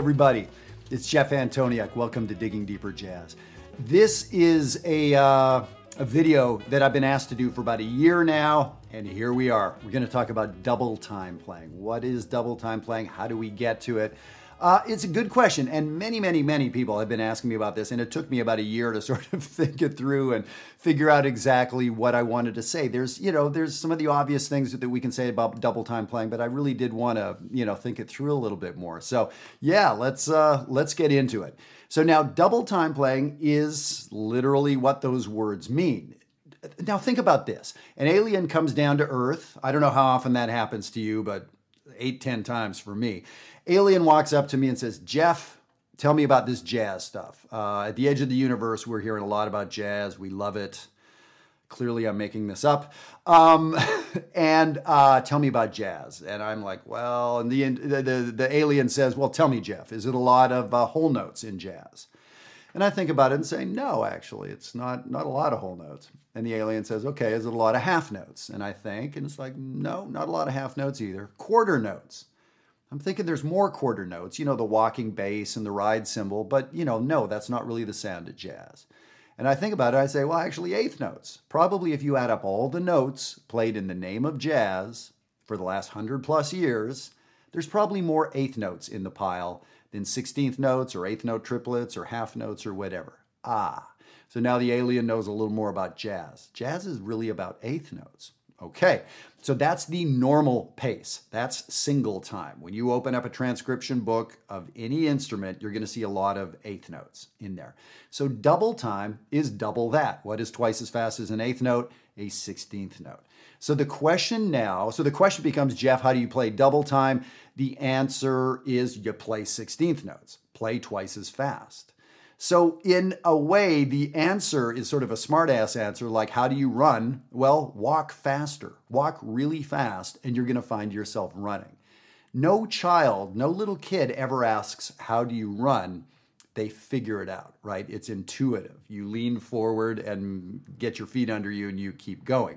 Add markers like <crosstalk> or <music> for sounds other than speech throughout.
everybody. It's Jeff Antoniuk. Welcome to Digging Deeper Jazz. This is a, uh, a video that I've been asked to do for about a year now, and here we are. We're going to talk about double time playing. What is double time playing? How do we get to it? Uh, it's a good question, and many, many, many people have been asking me about this, and it took me about a year to <laughs> sort of think it through and figure out exactly what I wanted to say. There's, you know, there's some of the obvious things that we can say about double time playing, but I really did want to, you know, think it through a little bit more. So, yeah, let's uh, let's get into it. So now, double time playing is literally what those words mean now think about this an alien comes down to earth i don't know how often that happens to you but eight ten times for me Alien walks up to me and says, Jeff, tell me about this jazz stuff. Uh, at the edge of the universe, we're hearing a lot about jazz. We love it. Clearly, I'm making this up. Um, <laughs> and uh, tell me about jazz. And I'm like, well, and the, the, the, the alien says, well, tell me, Jeff, is it a lot of uh, whole notes in jazz? And I think about it and say, no, actually, it's not, not a lot of whole notes. And the alien says, okay, is it a lot of half notes? And I think, and it's like, no, not a lot of half notes either. Quarter notes. I'm thinking there's more quarter notes, you know, the walking bass and the ride cymbal, but you know, no, that's not really the sound of jazz. And I think about it, I say, well, actually, eighth notes. Probably if you add up all the notes played in the name of jazz for the last hundred plus years, there's probably more eighth notes in the pile than 16th notes or eighth note triplets or half notes or whatever. Ah, so now the alien knows a little more about jazz. Jazz is really about eighth notes. Okay, so that's the normal pace. That's single time. When you open up a transcription book of any instrument, you're going to see a lot of eighth notes in there. So double time is double that. What is twice as fast as an eighth note? A 16th note. So the question now, so the question becomes, Jeff, how do you play double time? The answer is you play 16th notes, play twice as fast. So, in a way, the answer is sort of a smartass answer like, how do you run? Well, walk faster, walk really fast, and you're going to find yourself running. No child, no little kid ever asks, how do you run? They figure it out, right? It's intuitive. You lean forward and get your feet under you and you keep going.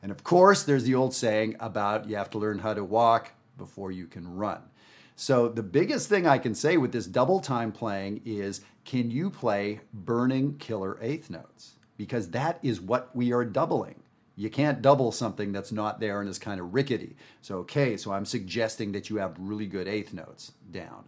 And of course, there's the old saying about you have to learn how to walk before you can run. So the biggest thing I can say with this double time playing is can you play burning killer eighth notes? Because that is what we are doubling. You can't double something that's not there and is kind of rickety. So, okay, so I'm suggesting that you have really good eighth notes down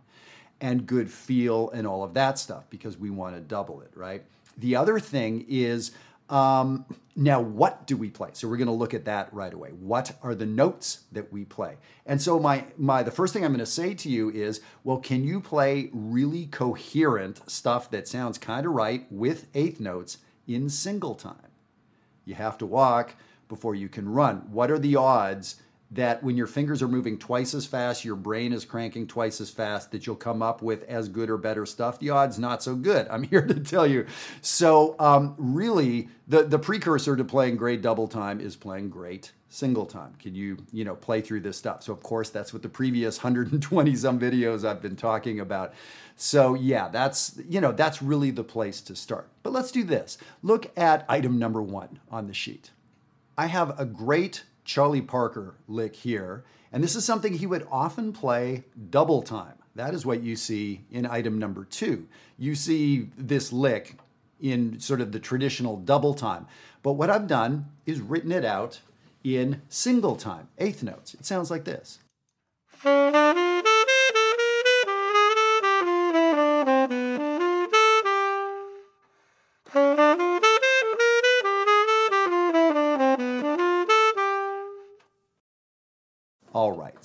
and good feel and all of that stuff because we want to double it, right? The other thing is um, now, what do we play? So we're going to look at that right away. What are the notes that we play? And so my my the first thing I'm going to say to you is, well, can you play really coherent stuff that sounds kind of right with eighth notes in single time? You have to walk before you can run. What are the odds that when your fingers are moving twice as fast, your brain is cranking twice as fast, that you'll come up with as good or better stuff. The odds not so good. <laughs> I'm here to tell you. So um, really, the the precursor to playing great double time is playing great single time. Can you you know play through this stuff? So of course that's what the previous 120 some videos I've been talking about. So yeah, that's you know that's really the place to start. But let's do this. Look at item number one on the sheet. I have a great Charlie Parker lick here. And this is something he would often play double time. That is what you see in item number two. You see this lick in sort of the traditional double time. But what I've done is written it out in single time, eighth notes. It sounds like this.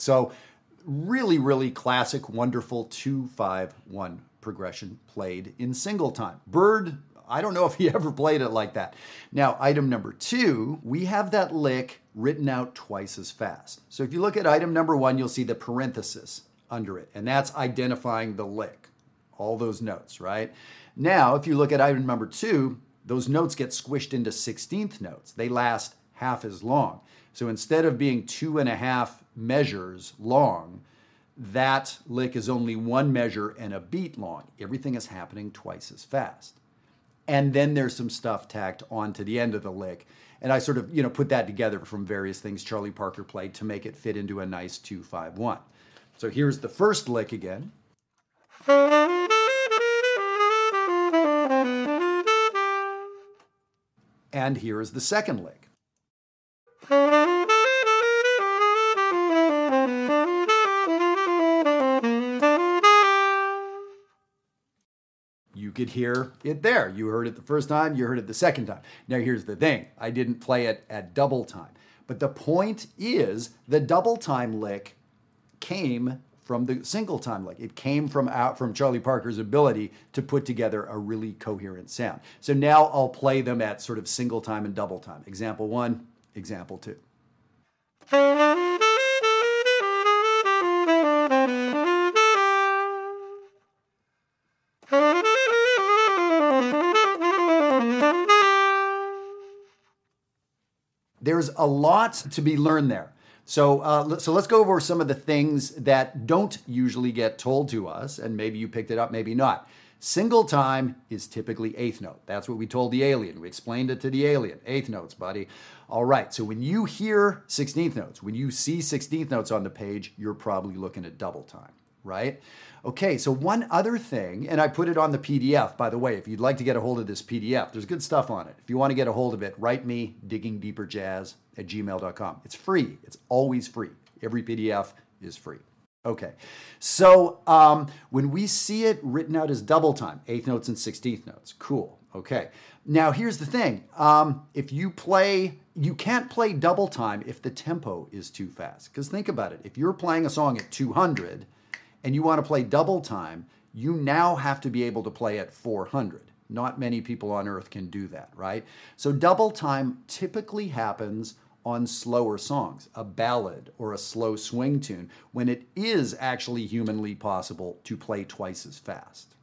So, really, really classic, wonderful 2 5 1 progression played in single time. Bird, I don't know if he <laughs> ever played it like that. Now, item number two, we have that lick written out twice as fast. So, if you look at item number one, you'll see the parenthesis under it, and that's identifying the lick, all those notes, right? Now, if you look at item number two, those notes get squished into 16th notes. They last half as long. So instead of being two and a half measures long, that lick is only one measure and a beat long. Everything is happening twice as fast. And then there's some stuff tacked onto the end of the lick. And I sort of, you know, put that together from various things Charlie Parker played to make it fit into a nice 2-5-1. So here's the first lick again. And here is the second lick. Could hear it there. You heard it the first time, you heard it the second time. Now, here's the thing I didn't play it at double time. But the point is, the double time lick came from the single time lick. It came from out from Charlie Parker's ability to put together a really coherent sound. So now I'll play them at sort of single time and double time. Example one, example two. <laughs> There's a lot to be learned there. So, uh, so let's go over some of the things that don't usually get told to us, and maybe you picked it up, maybe not. Single time is typically eighth note. That's what we told the alien. We explained it to the alien. Eighth notes, buddy. All right, so when you hear 16th notes, when you see 16th notes on the page, you're probably looking at double time right? Okay, so one other thing, and I put it on the PDF, by the way, if you'd like to get a hold of this PDF, there's good stuff on it. If you want to get a hold of it, write me diggingdeeperjazz at gmail.com. It's free, it's always free. Every PDF is free. Okay, so um, when we see it written out as double time, eighth notes and sixteenth notes, cool. Okay, now here's the thing: um, if you play, you can't play double time if the tempo is too fast. Because think about it: if you're playing a song at 200 and you want to play double time, you now have to be able to play at 400. Not many people on earth can do that, right? So double time typically happens on slower songs, a ballad or a slow swing tune, when it is actually humanly possible to play twice as fast.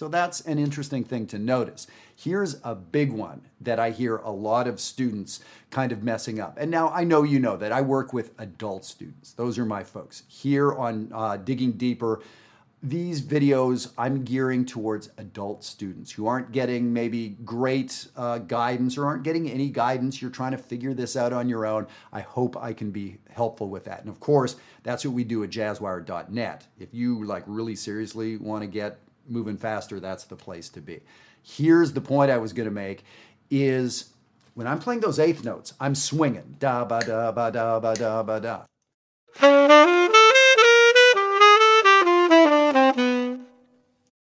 So that's an interesting thing to notice. Here's a big one that I hear a lot of students kind of messing up. And now I know you know that I work with adult students. Those are my folks. Here on uh, Digging Deeper, these videos I'm gearing towards adult students who aren't getting maybe great uh, guidance or aren't getting any guidance. You're trying to figure this out on your own. I hope I can be helpful with that. And of course, that's what we do at jazzwire.net. If you like really seriously want to get moving faster, that's the place to be. Here's the point I was going to make is when I'm playing those eighth notes, I'm swinging da ba da ba da ba da ba da.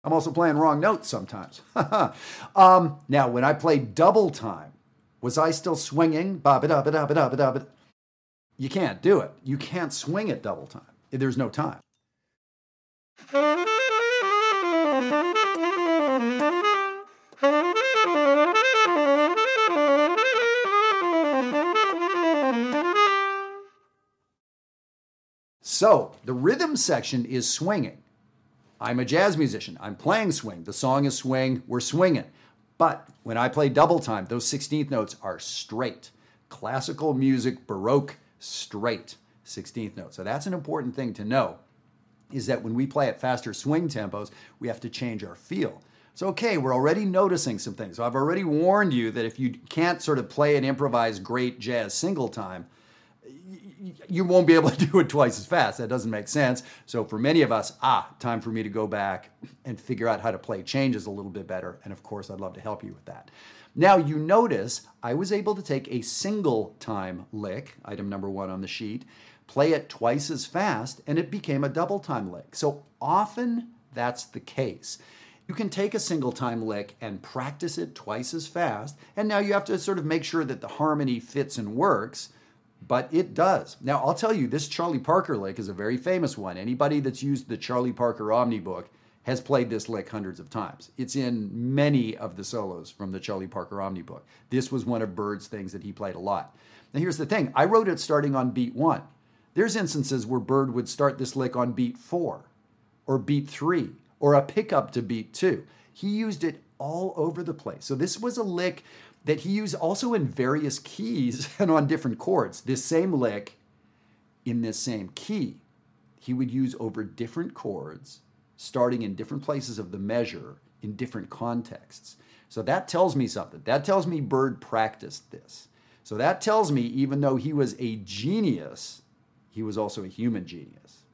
I'm also playing wrong notes sometimes. <laughs> um, now, when I play double time, was I still swinging? Ba ba da ba da ba da ba da. You can't do it. You can't swing at double time. There's no time. So the rhythm section is swinging. I'm a jazz musician. I'm playing swing. The song is swing. We're swinging. But when I play double time, those 16th notes are straight. Classical music, Baroque, straight 16th note. So that's an important thing to know is that when we play at faster swing tempos, we have to change our feel. So, okay, we're already noticing some things. So, I've already warned you that if you can't sort of play and improvise great jazz single time, you won't be able to <laughs> do it twice as fast. That doesn't make sense. So for many of us, ah, time for me to go back and figure out how to play changes a little bit better. And of course, I'd love to help you with that. Now you notice I was able to take a single time lick, item number one on the sheet, play it twice as fast, and it became a double time lick. So often that's the case. You can take a single time lick and practice it twice as fast, and now you have to sort of make sure that the harmony fits and works but it does. Now, I'll tell you, this Charlie Parker lick is a very famous one. Anybody that's used the Charlie Parker Omnibook has played this lick hundreds of times. It's in many of the solos from the Charlie Parker Omnibook. This was one of Bird's things that he played a lot. Now, here's the thing I wrote it starting on beat one. There's instances where Bird would start this lick on beat four, or beat three, or a pickup to beat two. He used it all over the place. So, this was a lick that he used also in various keys <laughs> and on different chords. This same lick in this same key, he would use over different chords, starting in different places of the measure in different contexts. So that tells me something. That tells me Bird practiced this. So that tells me even though he was a genius, he was also a human genius.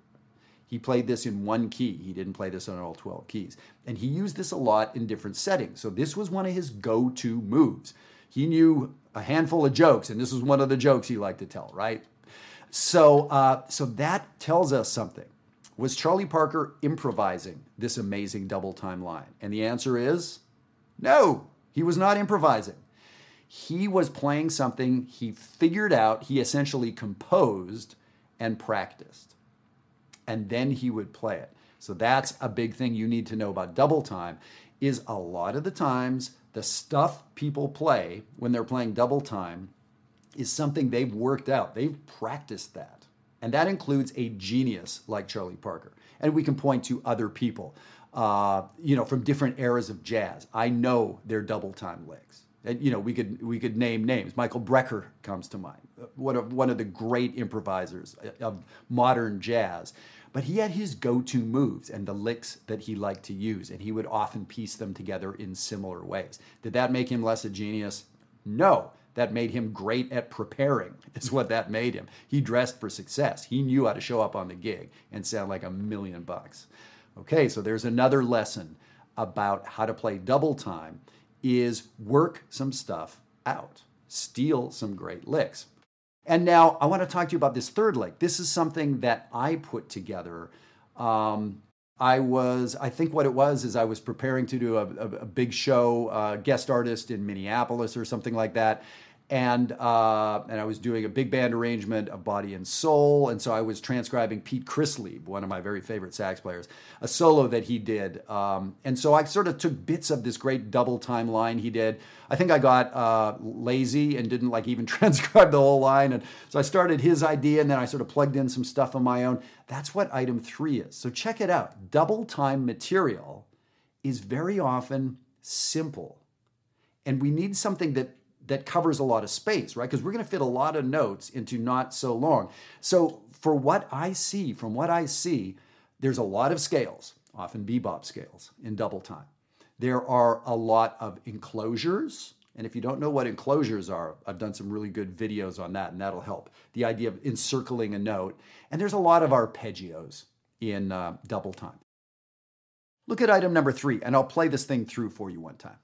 He played this in one key. He didn't play this on all 12 keys. And he used this a lot in different settings. So this was one of his go to moves. He knew a handful of jokes, and this was one of the jokes he liked to tell, right? So, uh, so that tells us something. Was Charlie Parker improvising this amazing double time line? And the answer is no, he was not improvising. He was playing something he figured out, he essentially composed and practiced. And then he would play it. So that's a big thing you need to know about double time is a lot of the times the stuff people play when they're playing double time is something they've worked out. They've practiced that. And that includes a genius like Charlie Parker. And we can point to other people, uh, you know, from different eras of jazz. I know their double time licks. And, you know, we could we could name names. Michael Brecker comes to mind, one of one of the great improvisers of modern jazz. But he had his go-to moves and the licks that he liked to use, and he would often piece them together in similar ways. Did that make him less a genius? No. That made him great at preparing, <laughs> is what that made him. He dressed for success. He knew how to show up on the gig and sound like a million bucks. Okay, so there's another lesson about how to play double time is work some stuff out. Steal some great licks. And now I want to talk to you about this third lick. This is something that I put together. Um, I was, I think what it was is I was preparing to do a, a, a big show, uh, guest artist in Minneapolis or something like that and uh, and I was doing a big band arrangement of Body and Soul, and so I was transcribing Pete Christlieb, one of my very favorite sax players, a solo that he did, um, and so I sort of took bits of this great double time line he did. I think I got uh, lazy and didn't like even <laughs> transcribe the whole line, and so I started his idea, and then I sort of plugged in some stuff of my own. That's what item three is. So check it out. Double time material is very often simple, and we need something that that covers a lot of space, right? Because we're going to fit a lot of notes into not so long. So, for what I see, from what I see, there's a lot of scales, often bebop scales in double time. There are a lot of enclosures. And if you don't know what enclosures are, I've done some really good videos on that, and that'll help. The idea of encircling a note. And there's a lot of arpeggios in uh, double time. Look at item number three, and I'll play this thing through for you one time.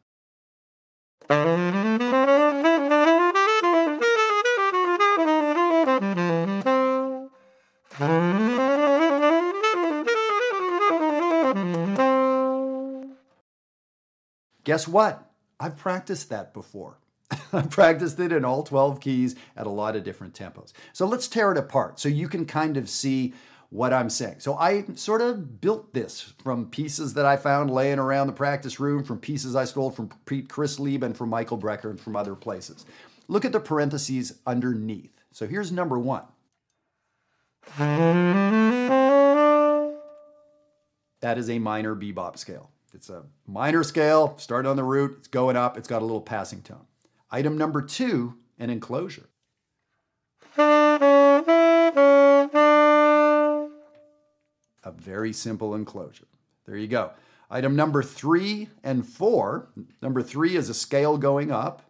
Guess what? I've practiced that before. <laughs> I've practiced it in all 12 keys at a lot of different tempos. So let's tear it apart so you can kind of see what I'm saying. So I sort of built this from pieces that I found laying around the practice room, from pieces I stole from Pete Christlieb and from Michael Brecker and from other places. Look at the parentheses underneath. So here's number one. That is a minor bebop scale. It's a minor scale, start on the root, it's going up, it's got a little passing tone. Item number two, an enclosure. Very simple enclosure. There you go. Item number three and four. Number three is a scale going up,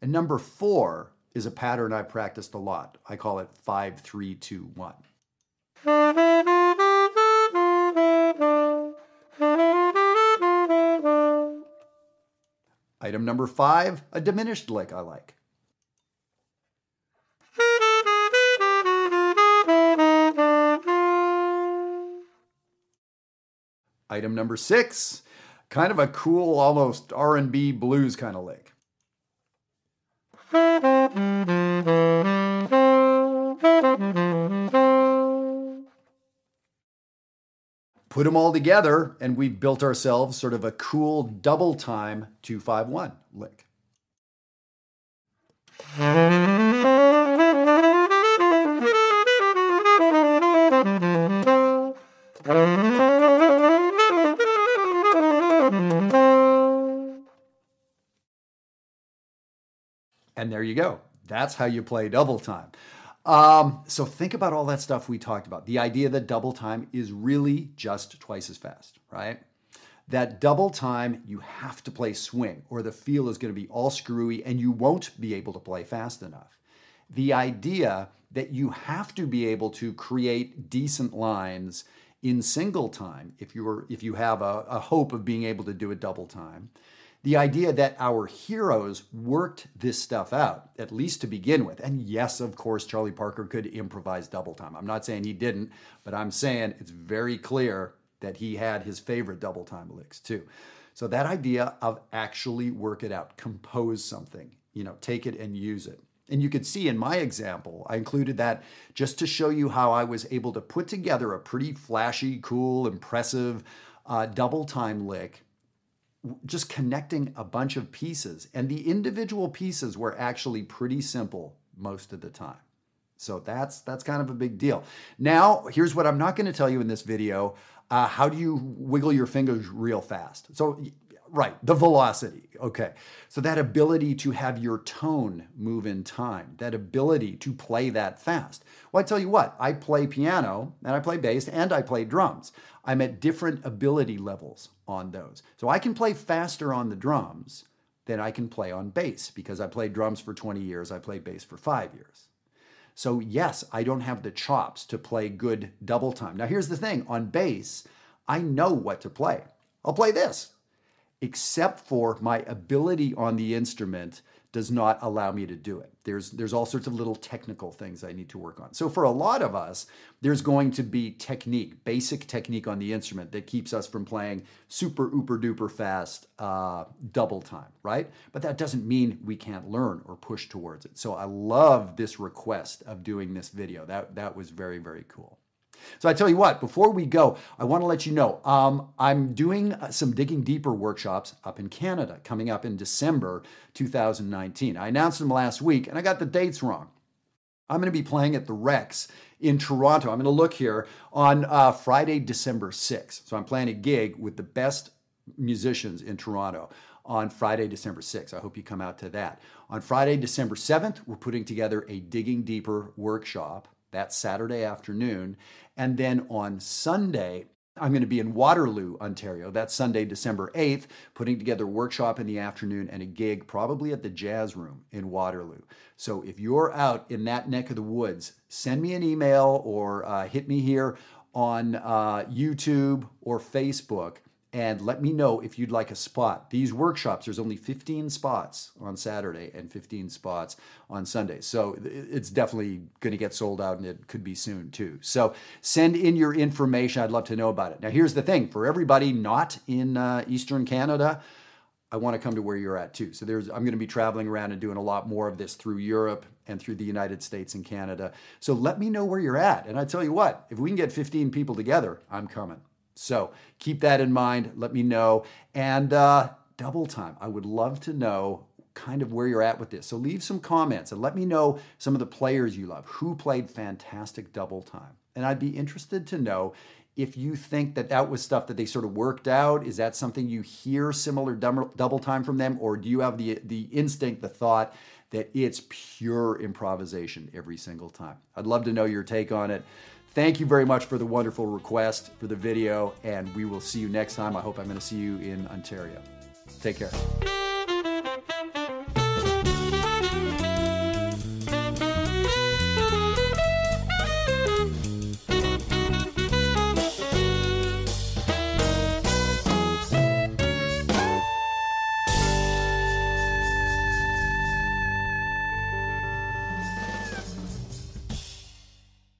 and number four is a pattern I practiced a lot. I call it five, three, two, one. Item number five, a diminished lick I like. Item number six, kind of a cool, almost R&B blues kind of lick. Put them all together, and we've built ourselves sort of a cool double time 251 lick. And there you go. That's how you play double time. Um, so think about all that stuff we talked about. The idea that double time is really just twice as fast, right? That double time, you have to play swing or the feel is going to be all screwy and you won't be able to play fast enough. The idea that you have to be able to create decent lines in single time, if you're if you have a, a hope of being able to do it double time, the idea that our heroes worked this stuff out, at least to begin with. And yes, of course, Charlie Parker could improvise double time. I'm not saying he didn't, but I'm saying it's very clear that he had his favorite double time licks too. So that idea of actually work it out, compose something, you know, take it and use it. And you could see in my example, I included that just to show you how I was able to put together a pretty flashy, cool, impressive uh, double time lick just connecting a bunch of pieces. And the individual pieces were actually pretty simple most of the time. So that's that's kind of a big deal. Now, here's what I'm not going to tell you in this video. Uh, how do you wiggle your fingers real fast? So, right, the velocity. Okay. So that ability to have your tone move in time, that ability to play that fast. Well, I tell you what, I play piano and I play bass and I play drums. I'm at different ability levels on those. So I can play faster on the drums than I can play on bass because I played drums for 20 years, I played bass for five years. So, yes, I don't have the chops to play good double time. Now, here's the thing on bass, I know what to play. I'll play this, except for my ability on the instrument does not allow me to do it. There's there's all sorts of little technical things I need to work on. So for a lot of us, there's going to be technique, basic technique on the instrument that keeps us from playing super ooper duper fast uh, double time, right? But that doesn't mean we can't learn or push towards it. So I love this request of doing this video. That that was very very cool. So I tell you what, before we go, I want to let you know um, I'm doing uh, some digging deeper workshops up in Canada coming up in December 2019. I announced them last week and I got the dates wrong. I'm going to be playing at the Rex in Toronto. I'm going to look here on uh, Friday, December 6th. So I'm playing a gig with the best musicians in Toronto on Friday, December 6th. I hope you come out to that. On Friday, December 7th, we're putting together a Digging Deeper workshop. That's Saturday afternoon. And then on Sunday, I'm going to be in Waterloo, Ontario. That's Sunday, December 8th, putting together a workshop in the afternoon and a gig probably at the Jazz Room in Waterloo. So if you're out in that neck of the woods, send me an email or uh, hit me here on uh, YouTube or Facebook and let me know if you'd like a spot. These workshops, there's only 15 spots on Saturday and 15 spots on Sunday. So it's definitely going to get sold out and it could be soon too. So send in your information. I'd love to know about it. Now, here's the thing for everybody not in uh, Eastern Canada, I want to come to where you're at too. So there's I'm going to be traveling around and doing a lot more of this through Europe and through the United States and Canada. So let me know where you're at. And I tell you what, if we can get 15 people together, I'm coming. So keep that in mind. Let me know. And uh, double time. I would love to know kind of where you're at with this. So leave some comments and let me know some of the players you love who played fantastic double time. And I'd be interested to know if you think that that was stuff that they sort of worked out. Is that something you hear similar double time from them, or do you have the the instinct, the thought that it's pure improvisation every single time? I'd love to know your take on it. Thank you very much for the wonderful request for the video, and we will see you next time. I hope I'm going to see you in Ontario. Take care.